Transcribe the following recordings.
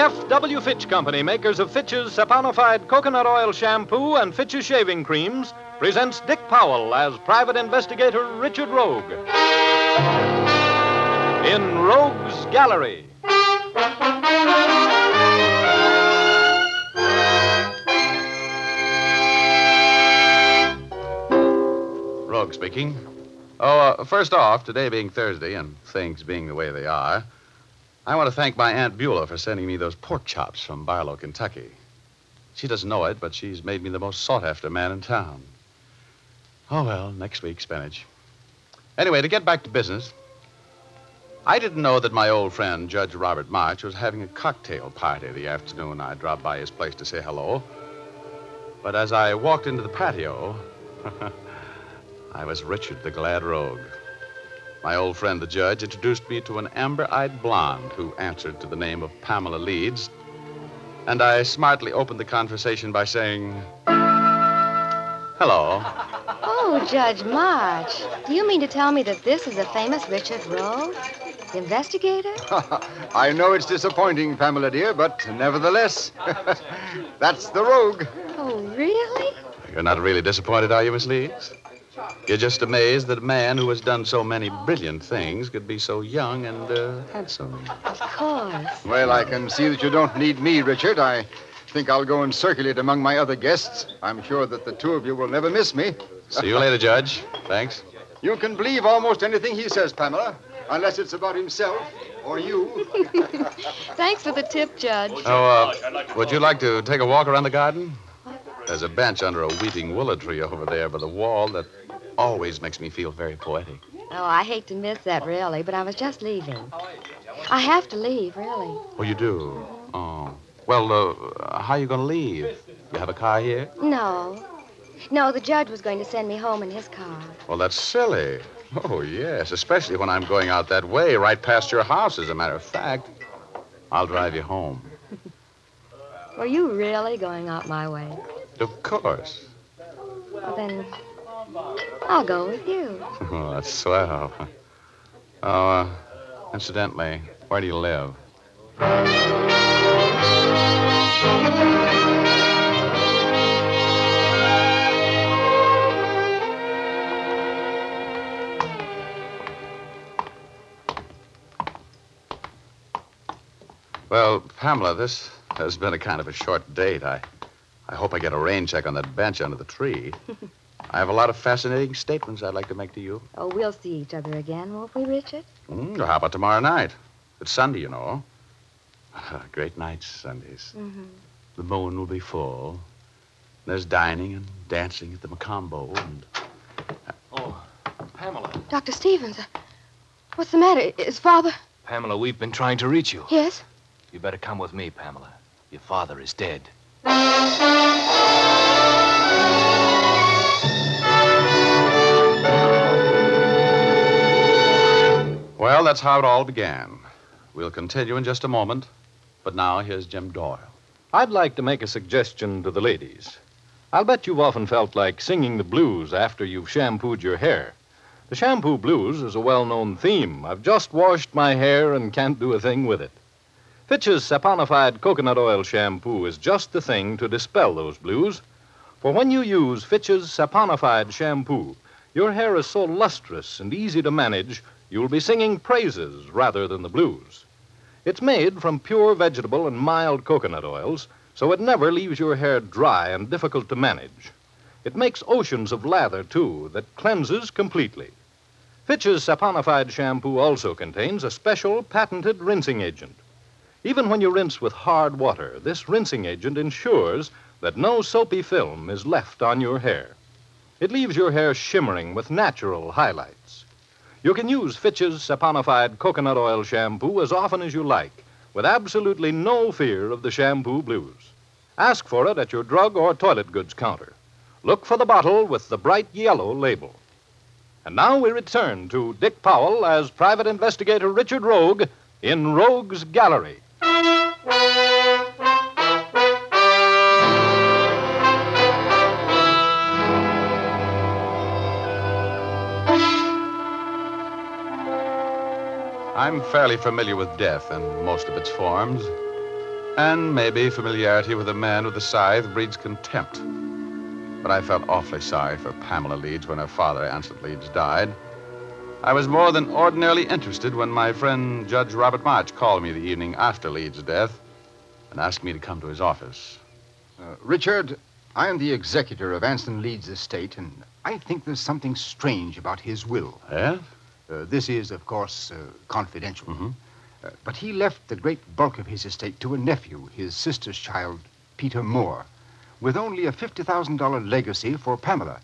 F.W. Fitch Company, makers of Fitch's saponified coconut oil shampoo and Fitch's shaving creams, presents Dick Powell as private investigator Richard Rogue. In Rogue's Gallery. Rogue speaking. Oh, uh, first off, today being Thursday and things being the way they are, I want to thank my Aunt Beulah for sending me those pork chops from Barlow, Kentucky. She doesn't know it, but she's made me the most sought after man in town. Oh, well, next week, spinach. Anyway, to get back to business, I didn't know that my old friend, Judge Robert March, was having a cocktail party the afternoon I dropped by his place to say hello. But as I walked into the patio, I was Richard the Glad Rogue. My old friend, the judge, introduced me to an amber eyed blonde who answered to the name of Pamela Leeds. And I smartly opened the conversation by saying, Hello. Oh, Judge March. Do you mean to tell me that this is the famous Richard Rogue? The investigator? I know it's disappointing, Pamela dear, but nevertheless, that's the rogue. Oh, really? You're not really disappointed, are you, Miss Leeds? You're just amazed that a man who has done so many brilliant things could be so young and uh, handsome. Of course. Well, I can see that you don't need me, Richard. I think I'll go and circulate among my other guests. I'm sure that the two of you will never miss me. See you later, Judge. Thanks. You can believe almost anything he says, Pamela, unless it's about himself or you. Thanks for the tip, Judge. Oh, uh, would you like to take a walk around the garden? There's a bench under a weeping willow tree over there by the wall that always makes me feel very poetic. Oh, I hate to miss that, really, but I was just leaving. I have to leave, really. Oh, you do? Oh. Well, uh, how are you going to leave? You have a car here? No. No, the judge was going to send me home in his car. Well, that's silly. Oh, yes, especially when I'm going out that way, right past your house, as a matter of fact. I'll drive you home. Were you really going out my way? Of course. Well, then, I'll go with you. Oh, that's swell. Oh, uh, incidentally, where do you live? Well, Pamela, this has been a kind of a short date. I, I hope I get a rain check on that bench under the tree. I have a lot of fascinating statements I'd like to make to you. Oh, we'll see each other again, won't we, Richard? Mm, how about tomorrow night? It's Sunday, you know. Great nights, Sundays. Mm-hmm. The moon will be full. There's dining and dancing at the Mocambo, and Oh, Pamela. Dr. Stevens, uh, what's the matter? Is father. Pamela, we've been trying to reach you. Yes? You better come with me, Pamela. Your father is dead. Well, that's how it all began. We'll continue in just a moment. But now here's Jim Doyle. I'd like to make a suggestion to the ladies. I'll bet you've often felt like singing the blues after you've shampooed your hair. The shampoo blues is a well known theme. I've just washed my hair and can't do a thing with it. Fitch's saponified coconut oil shampoo is just the thing to dispel those blues. For when you use Fitch's saponified shampoo, your hair is so lustrous and easy to manage, you'll be singing praises rather than the blues. It's made from pure vegetable and mild coconut oils, so it never leaves your hair dry and difficult to manage. It makes oceans of lather, too, that cleanses completely. Fitch's saponified shampoo also contains a special patented rinsing agent. Even when you rinse with hard water, this rinsing agent ensures that no soapy film is left on your hair. It leaves your hair shimmering with natural highlights. You can use Fitch's saponified coconut oil shampoo as often as you like, with absolutely no fear of the shampoo blues. Ask for it at your drug or toilet goods counter. Look for the bottle with the bright yellow label. And now we return to Dick Powell as Private Investigator Richard Rogue in Rogue's Gallery. I'm fairly familiar with death and most of its forms. And maybe familiarity with a man with a scythe breeds contempt. But I felt awfully sorry for Pamela Leeds when her father, Anson Leeds, died. I was more than ordinarily interested when my friend Judge Robert March called me the evening after Leeds' death and asked me to come to his office. Uh, Richard, I am the executor of Anson Leeds' estate, and I think there's something strange about his will. Yeah? Uh, this is, of course, uh, confidential. Mhm. Uh, but he left the great bulk of his estate to a nephew, his sister's child, Peter Moore, with only a $50,000 legacy for Pamela,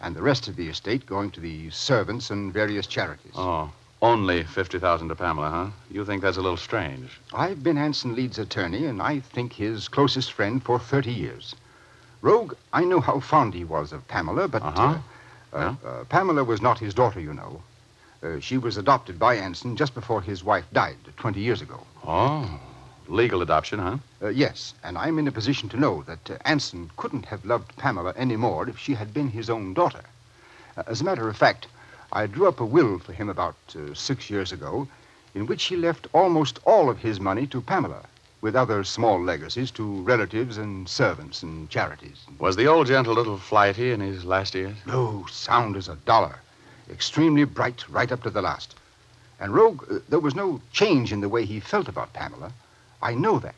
and the rest of the estate going to the servants and various charities. Oh, only 50000 to Pamela, huh? You think that's a little strange. I've been Anson Leeds' attorney, and I think his closest friend for 30 years. Rogue, I know how fond he was of Pamela, but Uh-huh. uh, uh, uh, Pamela was not his daughter, you know. Uh, she was adopted by Anson just before his wife died 20 years ago. Oh, legal adoption, huh? Uh, yes, and I'm in a position to know that uh, Anson couldn't have loved Pamela any more if she had been his own daughter. Uh, as a matter of fact, I drew up a will for him about uh, six years ago in which he left almost all of his money to Pamela, with other small legacies to relatives and servants and charities. Was the old gent a little flighty in his last years? No, sound as a dollar. Extremely bright right up to the last. And Rogue, uh, there was no change in the way he felt about Pamela. I know that.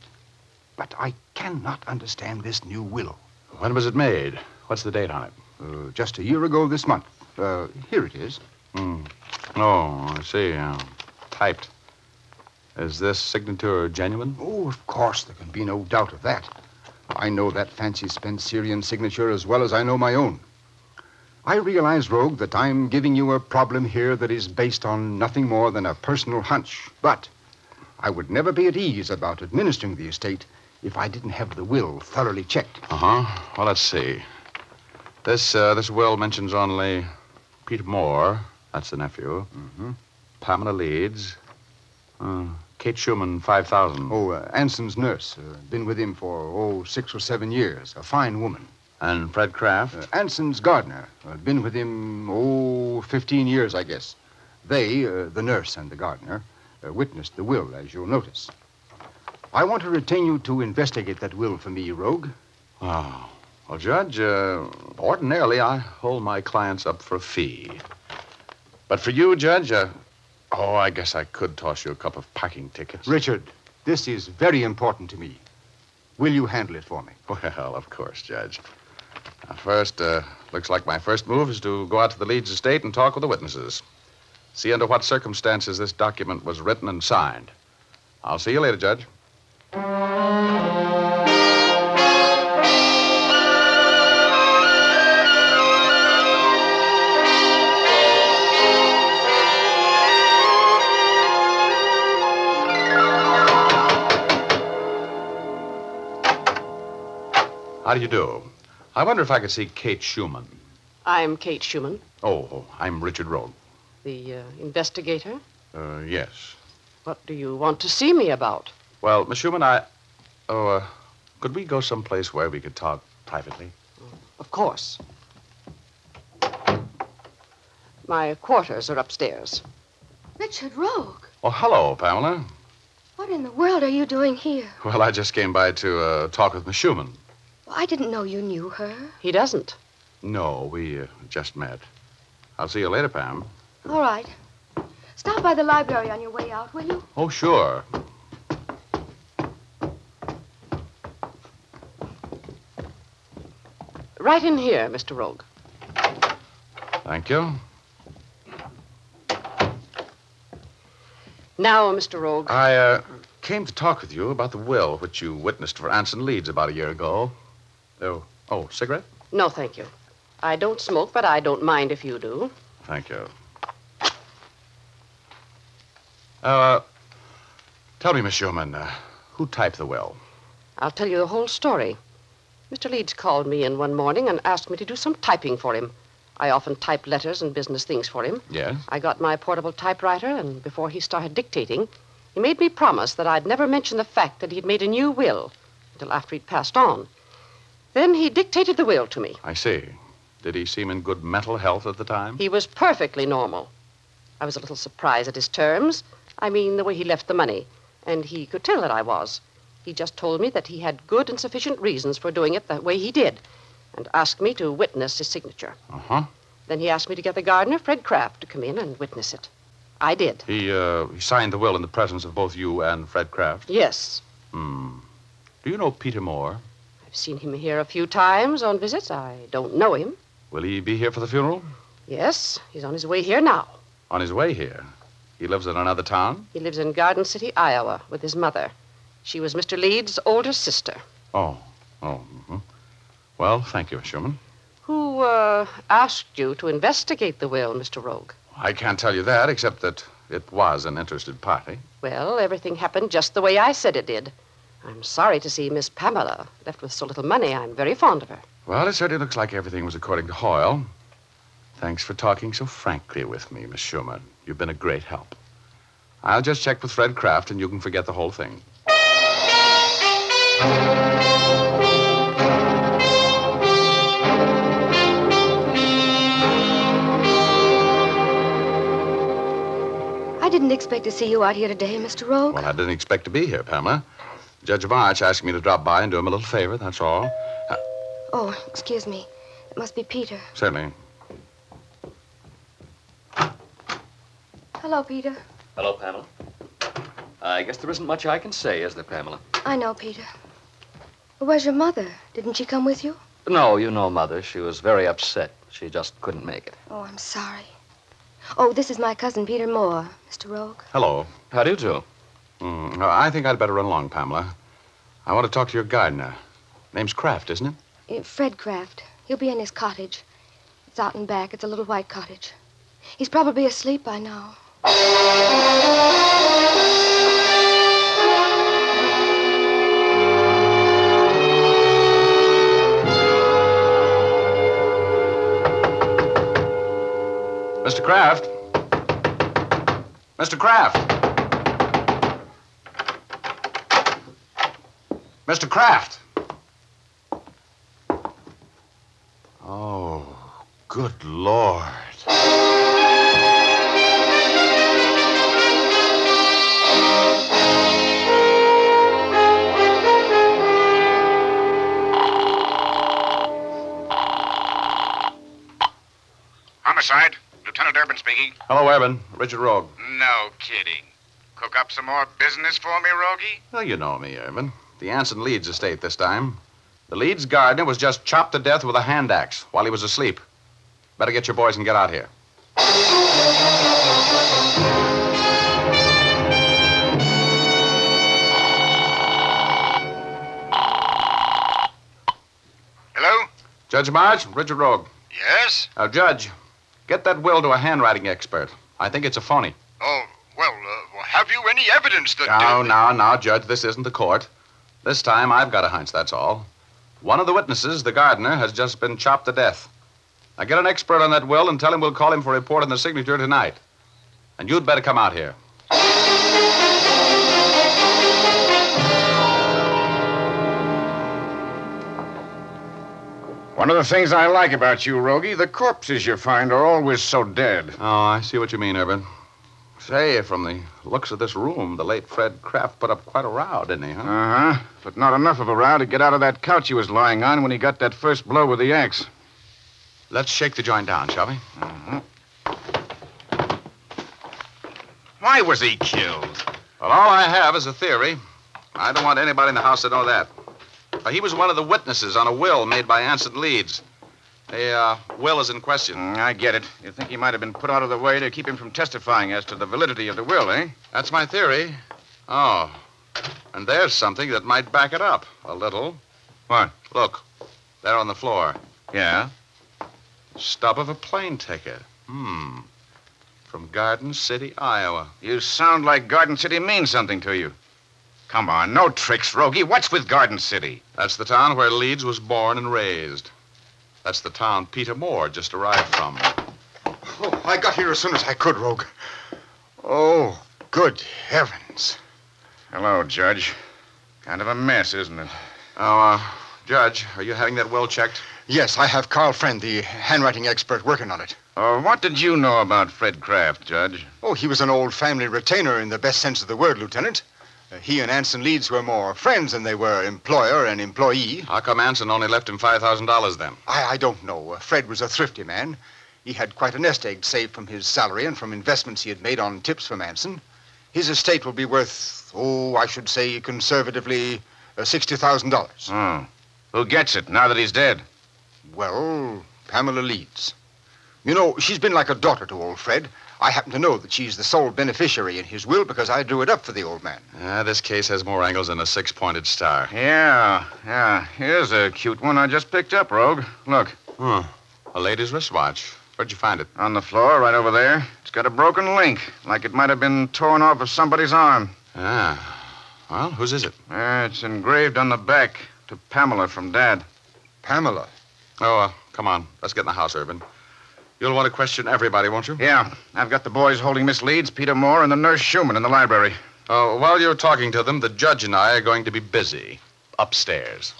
But I cannot understand this new will. When was it made? What's the date on it? Uh, just a year ago this month. Uh, here it is. Hmm. Oh, I see. Uh, typed. Is this signature genuine? Oh, of course, there can be no doubt of that. I know that fancy Spencerian signature as well as I know my own. I realize, Rogue, that I'm giving you a problem here that is based on nothing more than a personal hunch. But I would never be at ease about administering the estate if I didn't have the will thoroughly checked. Uh huh. Well, let's see. This uh, this will mentions only Peter Moore. That's the nephew. Mm-hmm. Pamela Leeds. Uh, Kate Schumann, five thousand. Oh, uh, Anson's nurse. Uh, been with him for, oh, six or seven years. A fine woman. And Fred Kraft. Uh, Anson's gardener. Uh, been with him, oh, 15 years, I guess. They, uh, the nurse and the gardener, uh, witnessed the will, as you'll notice. I want to retain you to investigate that will for me, Rogue. Oh. Well, Judge, uh, ordinarily I hold my clients up for a fee. But for you, Judge, uh, oh, I guess I could toss you a couple of parking tickets. Richard, this is very important to me. Will you handle it for me? Well, of course, Judge. First, uh, looks like my first move is to go out to the Leeds estate and talk with the witnesses. See under what circumstances this document was written and signed. I'll see you later, Judge. How do you do? I wonder if I could see Kate Schumann. I'm Kate Schumann, Oh, I'm Richard Rogue. the uh, investigator. Uh, yes. What do you want to see me about? Well, Miss Schumann, I. Oh, uh, could we go someplace where we could talk privately? Of course. My quarters are upstairs. Richard Rogue, Oh, hello, Pamela. what in the world are you doing here? Well, I just came by to uh, talk with Miss Schumann. Well, I didn't know you knew her. He doesn't. No, we uh, just met. I'll see you later, Pam. All right. Stop by the library on your way out, will you? Oh, sure. Right in here, Mr. Rogue. Thank you. Now, Mr. Rogue. I uh, came to talk with you about the will which you witnessed for Anson Leeds about a year ago. Oh, oh, cigarette? No, thank you. I don't smoke, but I don't mind if you do. Thank you. Uh, tell me, Miss Schumann, uh, who typed the will? I'll tell you the whole story. Mr. Leeds called me in one morning and asked me to do some typing for him. I often type letters and business things for him. Yes? I got my portable typewriter, and before he started dictating, he made me promise that I'd never mention the fact that he'd made a new will until after he'd passed on. Then he dictated the will to me. I see. Did he seem in good mental health at the time? He was perfectly normal. I was a little surprised at his terms. I mean, the way he left the money. And he could tell that I was. He just told me that he had good and sufficient reasons for doing it the way he did, and asked me to witness his signature. Uh huh. Then he asked me to get the gardener, Fred Kraft, to come in and witness it. I did. He, uh, he signed the will in the presence of both you and Fred Kraft. Yes. Hmm. Do you know Peter Moore? I've seen him here a few times on visits. I don't know him. Will he be here for the funeral? Yes, he's on his way here now. On his way here. He lives in another town? He lives in Garden City, Iowa, with his mother. She was Mr. Leeds' older sister. Oh. Oh. mhm. Well, thank you, Schumann. Who, uh, asked you to investigate the will, Mr. Rogue? I can't tell you that, except that it was an interested party. Well, everything happened just the way I said it did. I'm sorry to see Miss Pamela left with so little money. I'm very fond of her. Well, it certainly looks like everything was according to Hoyle. Thanks for talking so frankly with me, Miss Schumann. You've been a great help. I'll just check with Fred Kraft, and you can forget the whole thing. I didn't expect to see you out here today, Mr. Rogue. Well, I didn't expect to be here, Pamela. Judge March asked me to drop by and do him a little favor, that's all. Uh, oh, excuse me. It must be Peter. Certainly. Hello, Peter. Hello, Pamela. I guess there isn't much I can say, is there, Pamela? I know, Peter. Where's your mother? Didn't she come with you? No, you know, Mother. She was very upset. She just couldn't make it. Oh, I'm sorry. Oh, this is my cousin, Peter Moore, Mr. Rogue. Hello. How do you do? Mm, I think I'd better run along, Pamela. I want to talk to your gardener. Name's Kraft, isn't it? Uh, Fred Kraft. He'll be in his cottage. It's out and back. It's a little white cottage. He's probably asleep by now. Mr. Kraft. Mr. Kraft. Mr. Kraft. Oh, good Lord. Homicide. Lieutenant Urban speaking. Hello, Urban. Richard Rogue. No kidding. Cook up some more business for me, Rogie? Well, you know me, Urban. The Anson Leeds estate this time. The Leeds gardener was just chopped to death with a hand axe while he was asleep. Better get your boys and get out here. Hello? Judge March, Richard Rogue. Yes? Now, Judge, get that will to a handwriting expert. I think it's a phony. Oh, well, uh, have you any evidence that. No, now, now, Judge, this isn't the court. This time I've got a hunch, that's all. One of the witnesses, the gardener, has just been chopped to death. Now get an expert on that will and tell him we'll call him for a report on the signature tonight. And you'd better come out here. One of the things I like about you, Rogie, the corpses you find are always so dead. Oh, I see what you mean, Urban. Say, from the looks of this room, the late Fred Kraft put up quite a row, didn't he, huh? Uh huh. But not enough of a row to get out of that couch he was lying on when he got that first blow with the axe. Let's shake the joint down, shall we? Why was he killed? Well, all I have is a theory. I don't want anybody in the house to know that. But he was one of the witnesses on a will made by Anson Leeds. The uh, will is in question. Mm, I get it. You think he might have been put out of the way to keep him from testifying as to the validity of the will, eh? That's my theory. Oh. And there's something that might back it up a little. What? Look, there on the floor. Yeah? Stub of a plane ticket. Hmm. From Garden City, Iowa. You sound like Garden City means something to you. Come on, no tricks, Rogie. What's with Garden City? That's the town where Leeds was born and raised. That's the town Peter Moore just arrived from. Oh, I got here as soon as I could, Rogue. Oh, good heavens. Hello, Judge. Kind of a mess, isn't it? Oh, uh, Judge, are you having that will checked? Yes, I have Carl Friend, the handwriting expert, working on it. Uh, what did you know about Fred Kraft, Judge? Oh, he was an old family retainer in the best sense of the word, Lieutenant. Uh, he and Anson Leeds were more friends than they were employer and employee. How come Anson only left him $5,000 then? I, I don't know. Uh, Fred was a thrifty man. He had quite a nest egg saved from his salary and from investments he had made on tips from Anson. His estate will be worth, oh, I should say conservatively, uh, $60,000. Oh. Who gets it now that he's dead? Well, Pamela Leeds. You know, she's been like a daughter to old Fred. I happen to know that she's the sole beneficiary in his will because I drew it up for the old man. Ah, this case has more angles than a six pointed star. Yeah, yeah. Here's a cute one I just picked up, Rogue. Look, Huh. A lady's wristwatch. Where'd you find it? on the floor right over there. It's got a broken link, like it might have been torn off of somebody's arm. Ah. Well, whose is it? Uh, it's engraved on the back to Pamela from Dad. Pamela. Oh, uh, come on. Let's get in the house, Urban. You'll want to question everybody, won't you? Yeah, I've got the boys holding Miss Leeds, Peter Moore, and the nurse Schumann in the library. Oh, while you're talking to them, the judge and I are going to be busy upstairs.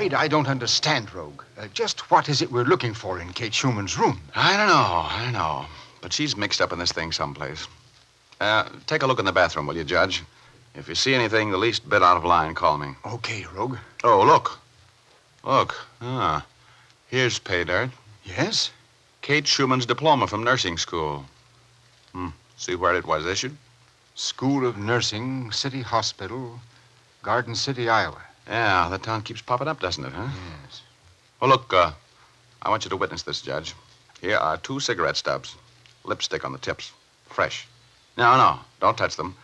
Afraid I don't understand, Rogue. Uh, just what is it we're looking for in Kate Schumann's room? I don't know. I don't know. But she's mixed up in this thing someplace. Uh, take a look in the bathroom, will you, Judge? If you see anything the least bit out of line, call me. Okay, Rogue. Oh, look. Look. Ah. Here's pay dirt. Yes? Kate Schumann's diploma from nursing school. Hmm. See where it was issued? School of Nursing, City Hospital, Garden City, Iowa. Yeah, the town keeps popping up, doesn't it, huh? Yes. Oh, look, uh, I want you to witness this, Judge. Here are two cigarette stubs, lipstick on the tips, fresh. No, no, don't touch them.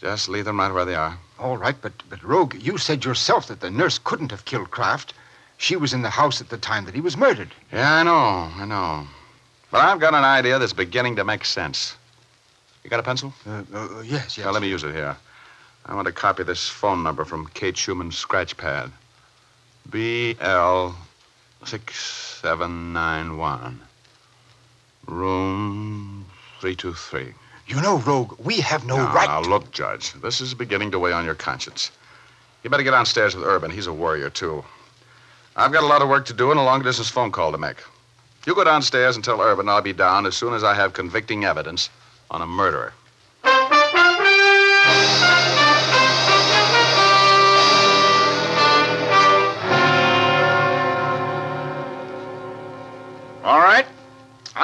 Just leave them right where they are. All right, but, but Rogue, you said yourself that the nurse couldn't have killed Kraft. She was in the house at the time that he was murdered. Yeah, I know, I know. But I've got an idea that's beginning to make sense. You got a pencil? Uh, uh, yes, yes. Yeah, let me use it here. I want to copy this phone number from Kate Schumann's scratch pad. BL six seven nine one. Room three two three. You know, Rogue, we have no now, right. Now, look, Judge, this is beginning to weigh on your conscience. You better get downstairs with Urban. He's a warrior, too. I've got a lot of work to do and a long distance phone call to make. You go downstairs and tell Urban I'll be down as soon as I have convicting evidence on a murderer.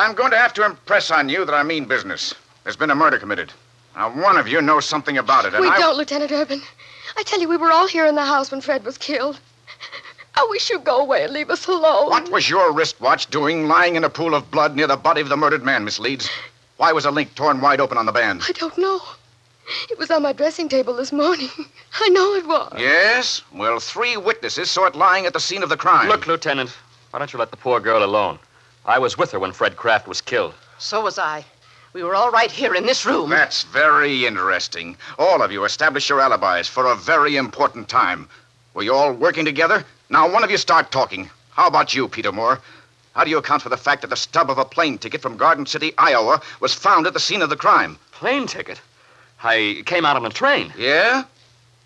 I'm going to have to impress on you that I mean business. There's been a murder committed. Now, one of you knows something about it, and We I... don't, Lieutenant Urban. I tell you, we were all here in the house when Fred was killed. I wish you'd go away and leave us alone. What was your wristwatch doing lying in a pool of blood near the body of the murdered man, Miss Leeds? Why was a link torn wide open on the band? I don't know. It was on my dressing table this morning. I know it was. Yes? Well, three witnesses saw it lying at the scene of the crime. Look, Lieutenant, why don't you let the poor girl alone? I was with her when Fred Kraft was killed. So was I. We were all right here in this room. That's very interesting. All of you established your alibis for a very important time. Were you all working together? Now, one of you start talking. How about you, Peter Moore? How do you account for the fact that the stub of a plane ticket from Garden City, Iowa, was found at the scene of the crime? Plane ticket? I came out on a train. Yeah?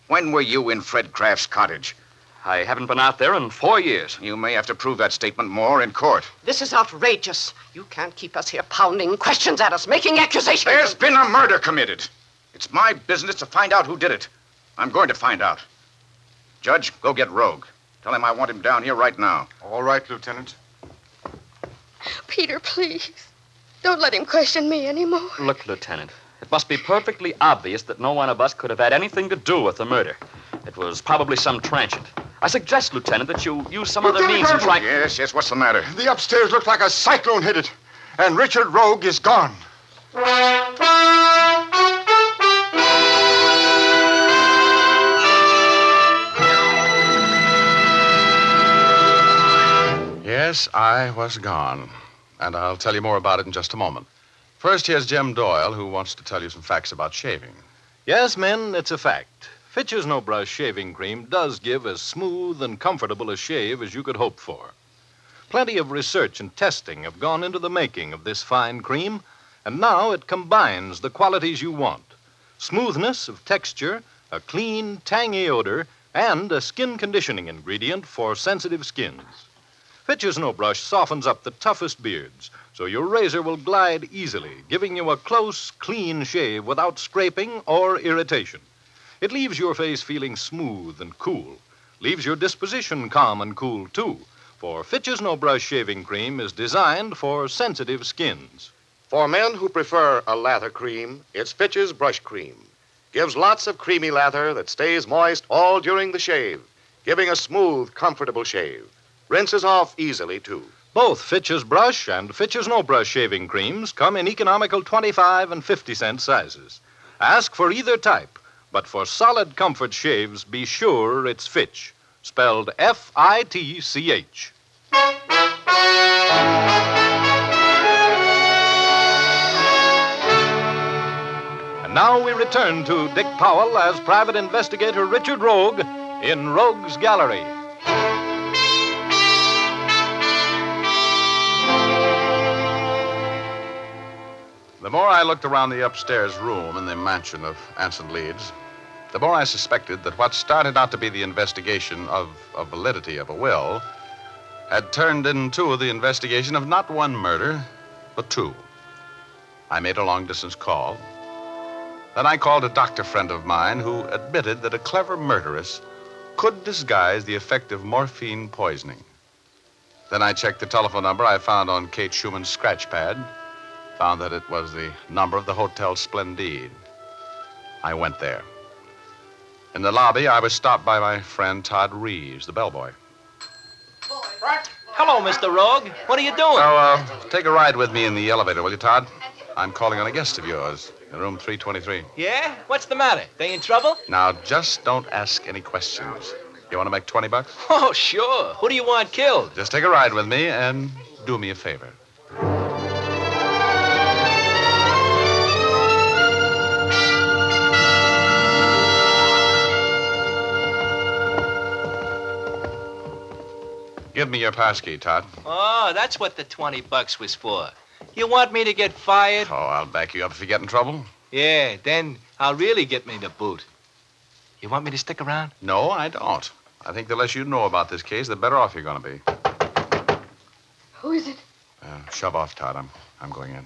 When were you in Fred Kraft's cottage? I haven't been out there in four years. You may have to prove that statement more in court. This is outrageous. You can't keep us here pounding questions at us, making accusations. There's been a murder committed. It's my business to find out who did it. I'm going to find out. Judge, go get Rogue. Tell him I want him down here right now. All right, Lieutenant. Peter, please. Don't let him question me anymore. Look, Lieutenant, it must be perfectly obvious that no one of us could have had anything to do with the murder. It was probably some transient. I suggest, Lieutenant, that you use some other means in trying. Yes, yes, what's the matter? The upstairs looks like a cyclone hit it, and Richard Rogue is gone. Yes, I was gone. And I'll tell you more about it in just a moment. First, here's Jim Doyle, who wants to tell you some facts about shaving. Yes, men, it's a fact. Fitch's No Brush shaving cream does give as smooth and comfortable a shave as you could hope for. Plenty of research and testing have gone into the making of this fine cream, and now it combines the qualities you want smoothness of texture, a clean, tangy odor, and a skin conditioning ingredient for sensitive skins. Fitch's No Brush softens up the toughest beards, so your razor will glide easily, giving you a close, clean shave without scraping or irritation. It leaves your face feeling smooth and cool, leaves your disposition calm and cool, too, for Fitch's No Brush shaving cream is designed for sensitive skins. For men who prefer a lather cream, it's Fitch's Brush Cream. Gives lots of creamy lather that stays moist all during the shave, giving a smooth, comfortable shave. Rinses off easily, too. Both Fitch's Brush and Fitch's No Brush shaving creams come in economical 25 and 50 cent sizes. Ask for either type, but for solid comfort shaves, be sure it's Fitch, spelled F I T C H. And now we return to Dick Powell as private investigator Richard Rogue in Rogue's Gallery. The more I looked around the upstairs room in the mansion of Anson Leeds, the more I suspected that what started out to be the investigation of a validity of a will had turned into the investigation of not one murder, but two. I made a long distance call. Then I called a doctor friend of mine who admitted that a clever murderess could disguise the effect of morphine poisoning. Then I checked the telephone number I found on Kate Schumann's scratch pad, found that it was the number of the Hotel Splendide. I went there. In the lobby, I was stopped by my friend Todd Reeves, the bellboy. Hello, Mr. Rogue. What are you doing? So, uh, take a ride with me in the elevator, will you, Todd? I'm calling on a guest of yours in room 323. Yeah? What's the matter? They in trouble? Now, just don't ask any questions. You want to make 20 bucks? Oh, sure. Who do you want killed? Just take a ride with me and do me a favor. Give me your passkey, Todd. Oh, that's what the 20 bucks was for. You want me to get fired? Oh, I'll back you up if you get in trouble. Yeah, then I'll really get me the boot. You want me to stick around? No, I don't. I think the less you know about this case, the better off you're going to be. Who is it? Uh, shove off, Todd. I'm, I'm going in.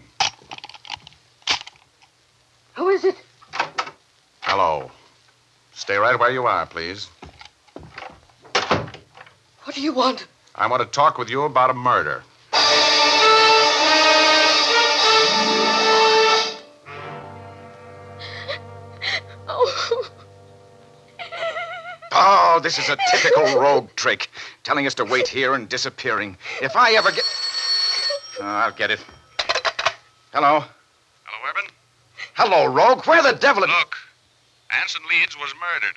Who is it? Hello. Stay right where you are, please. What do you want? I want to talk with you about a murder. Oh. Oh, this is a typical rogue trick. Telling us to wait here and disappearing. If I ever get. Oh, I'll get it. Hello. Hello, Urban. Hello, Rogue. Where the devil. Look, Anson Leeds was murdered.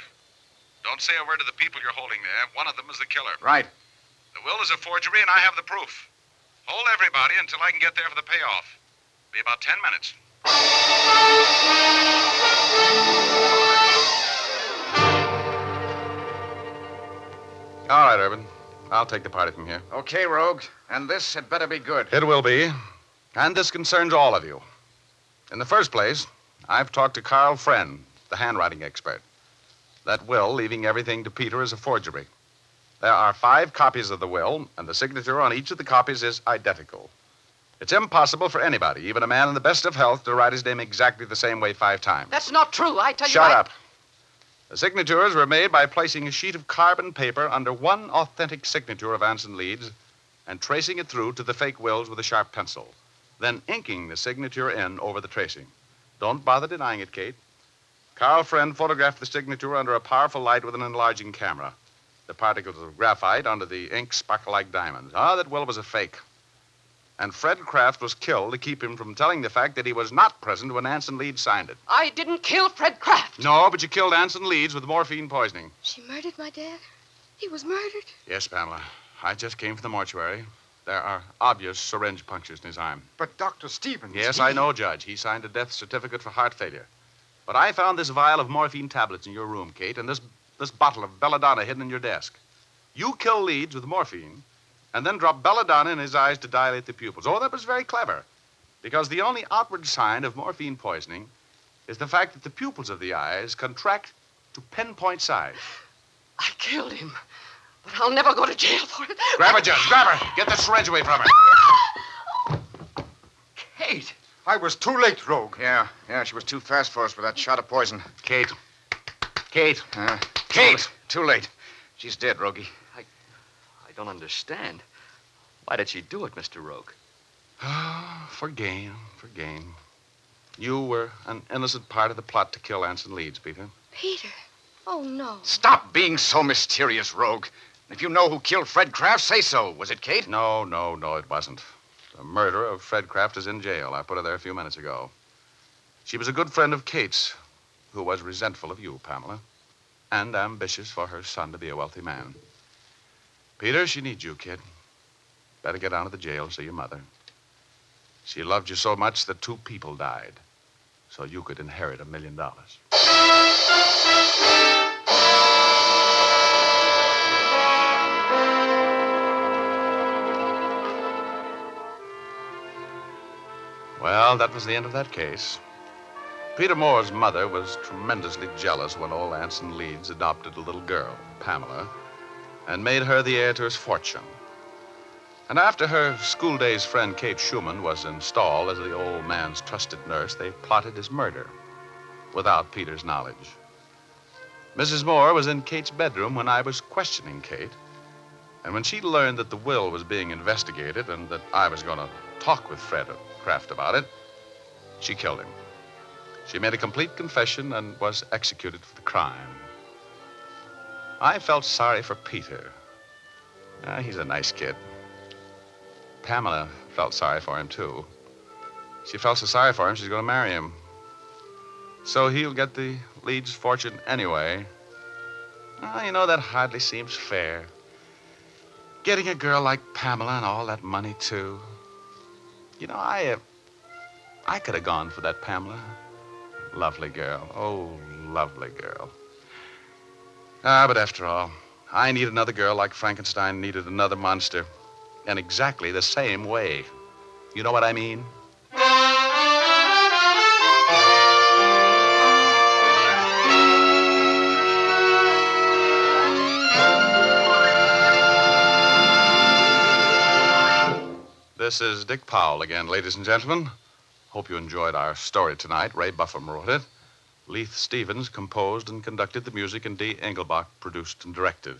Don't say a word to the people you're holding there. One of them is the killer. Right. The will is a forgery, and I have the proof. Hold everybody until I can get there for the payoff. Be about ten minutes. All right, Urban. I'll take the party from here. Okay, Rogue. And this had better be good. It will be. And this concerns all of you. In the first place, I've talked to Carl Friend, the handwriting expert. That will, leaving everything to Peter, is a forgery. There are five copies of the will, and the signature on each of the copies is identical. It's impossible for anybody, even a man in the best of health, to write his name exactly the same way five times. That's not true. I tell Shut you. I- up. The signatures were made by placing a sheet of carbon paper under one authentic signature of Anson Leeds and tracing it through to the fake wills with a sharp pencil, then inking the signature in over the tracing. Don't bother denying it, Kate. Carl Friend photographed the signature under a powerful light with an enlarging camera. The particles of graphite under the ink sparkle like diamonds. Ah, that will was a fake. And Fred Kraft was killed to keep him from telling the fact that he was not present when Anson Leeds signed it. I didn't kill Fred Kraft. No, but you killed Anson Leeds with morphine poisoning. She murdered my dad? He was murdered? Yes, Pamela. I just came from the mortuary. There are obvious syringe punctures in his arm. But Dr. Stevens. Yes, he- I know, Judge. He signed a death certificate for heart failure. But I found this vial of morphine tablets in your room, Kate, and this, this bottle of belladonna hidden in your desk. You kill Leeds with morphine and then drop belladonna in his eyes to dilate the pupils. Oh, that was very clever. Because the only outward sign of morphine poisoning is the fact that the pupils of the eyes contract to pinpoint size. I killed him. But I'll never go to jail for it. Grab her, Judge. Grab her. Get the syringe away from her. Kate! I was too late, Rogue. Yeah, yeah, she was too fast for us with that shot of poison. Kate. Kate. Uh, Kate! Too, too late. She's dead, Rogie. I I don't understand. Why did she do it, Mr. Rogue? Ah, for gain, for gain. You were an innocent part of the plot to kill Anson Leeds, Peter. Peter. Oh, no. Stop being so mysterious, Rogue. If you know who killed Fred Kraft, say so. Was it Kate? No, no, no, it wasn't. The murderer of Fred Kraft is in jail. I put her there a few minutes ago. She was a good friend of Kate's, who was resentful of you, Pamela, and ambitious for her son to be a wealthy man. Peter, she needs you, kid. Better get down to the jail, see your mother. She loved you so much that two people died, so you could inherit a million dollars. Well, that was the end of that case. Peter Moore's mother was tremendously jealous when old Anson Leeds adopted a little girl, Pamela, and made her the heir to his fortune. And after her school days friend Kate Schumann was installed as the old man's trusted nurse, they plotted his murder without Peter's knowledge. Mrs. Moore was in Kate's bedroom when I was questioning Kate. And when she learned that the will was being investigated and that I was going to talk with Fred Kraft about it, she killed him. She made a complete confession and was executed for the crime. I felt sorry for Peter. Ah, he's a nice kid. Pamela felt sorry for him, too. She felt so sorry for him, she's going to marry him. So he'll get the Leeds fortune anyway. Ah, you know, that hardly seems fair. Getting a girl like Pamela and all that money, too. You know, I. Uh, I could have gone for that Pamela. Lovely girl. Oh, lovely girl. Ah, but after all, I need another girl like Frankenstein needed another monster. In exactly the same way. You know what I mean? This is Dick Powell again, ladies and gentlemen. Hope you enjoyed our story tonight. Ray Buffum wrote it. Leith Stevens composed and conducted the music, and Dee Engelbach produced and directed.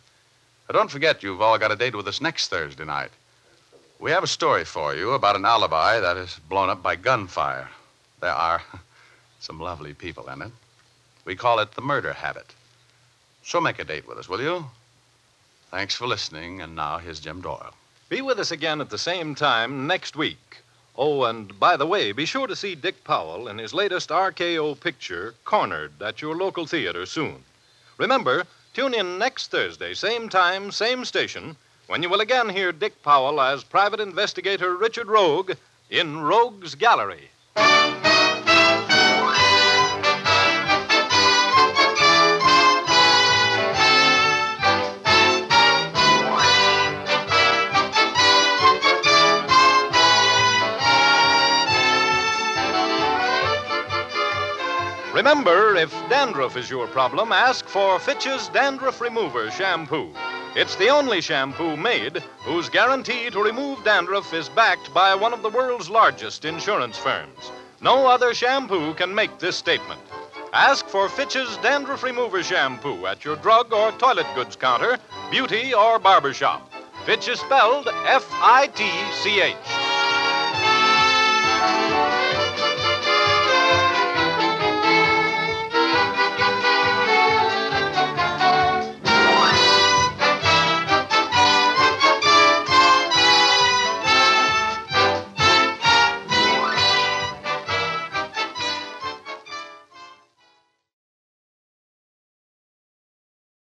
Now, don't forget, you've all got a date with us next Thursday night. We have a story for you about an alibi that is blown up by gunfire. There are some lovely people in it. We call it the murder habit. So make a date with us, will you? Thanks for listening, and now here's Jim Doyle. Be with us again at the same time next week. Oh, and by the way, be sure to see Dick Powell in his latest RKO picture, Cornered, at your local theater soon. Remember, tune in next Thursday, same time, same station, when you will again hear Dick Powell as private investigator Richard Rogue in Rogue's Gallery. Remember, if dandruff is your problem, ask for Fitch's Dandruff Remover Shampoo. It's the only shampoo made whose guarantee to remove dandruff is backed by one of the world's largest insurance firms. No other shampoo can make this statement. Ask for Fitch's Dandruff Remover Shampoo at your drug or toilet goods counter, beauty or barber shop. Fitch is spelled F I T C H.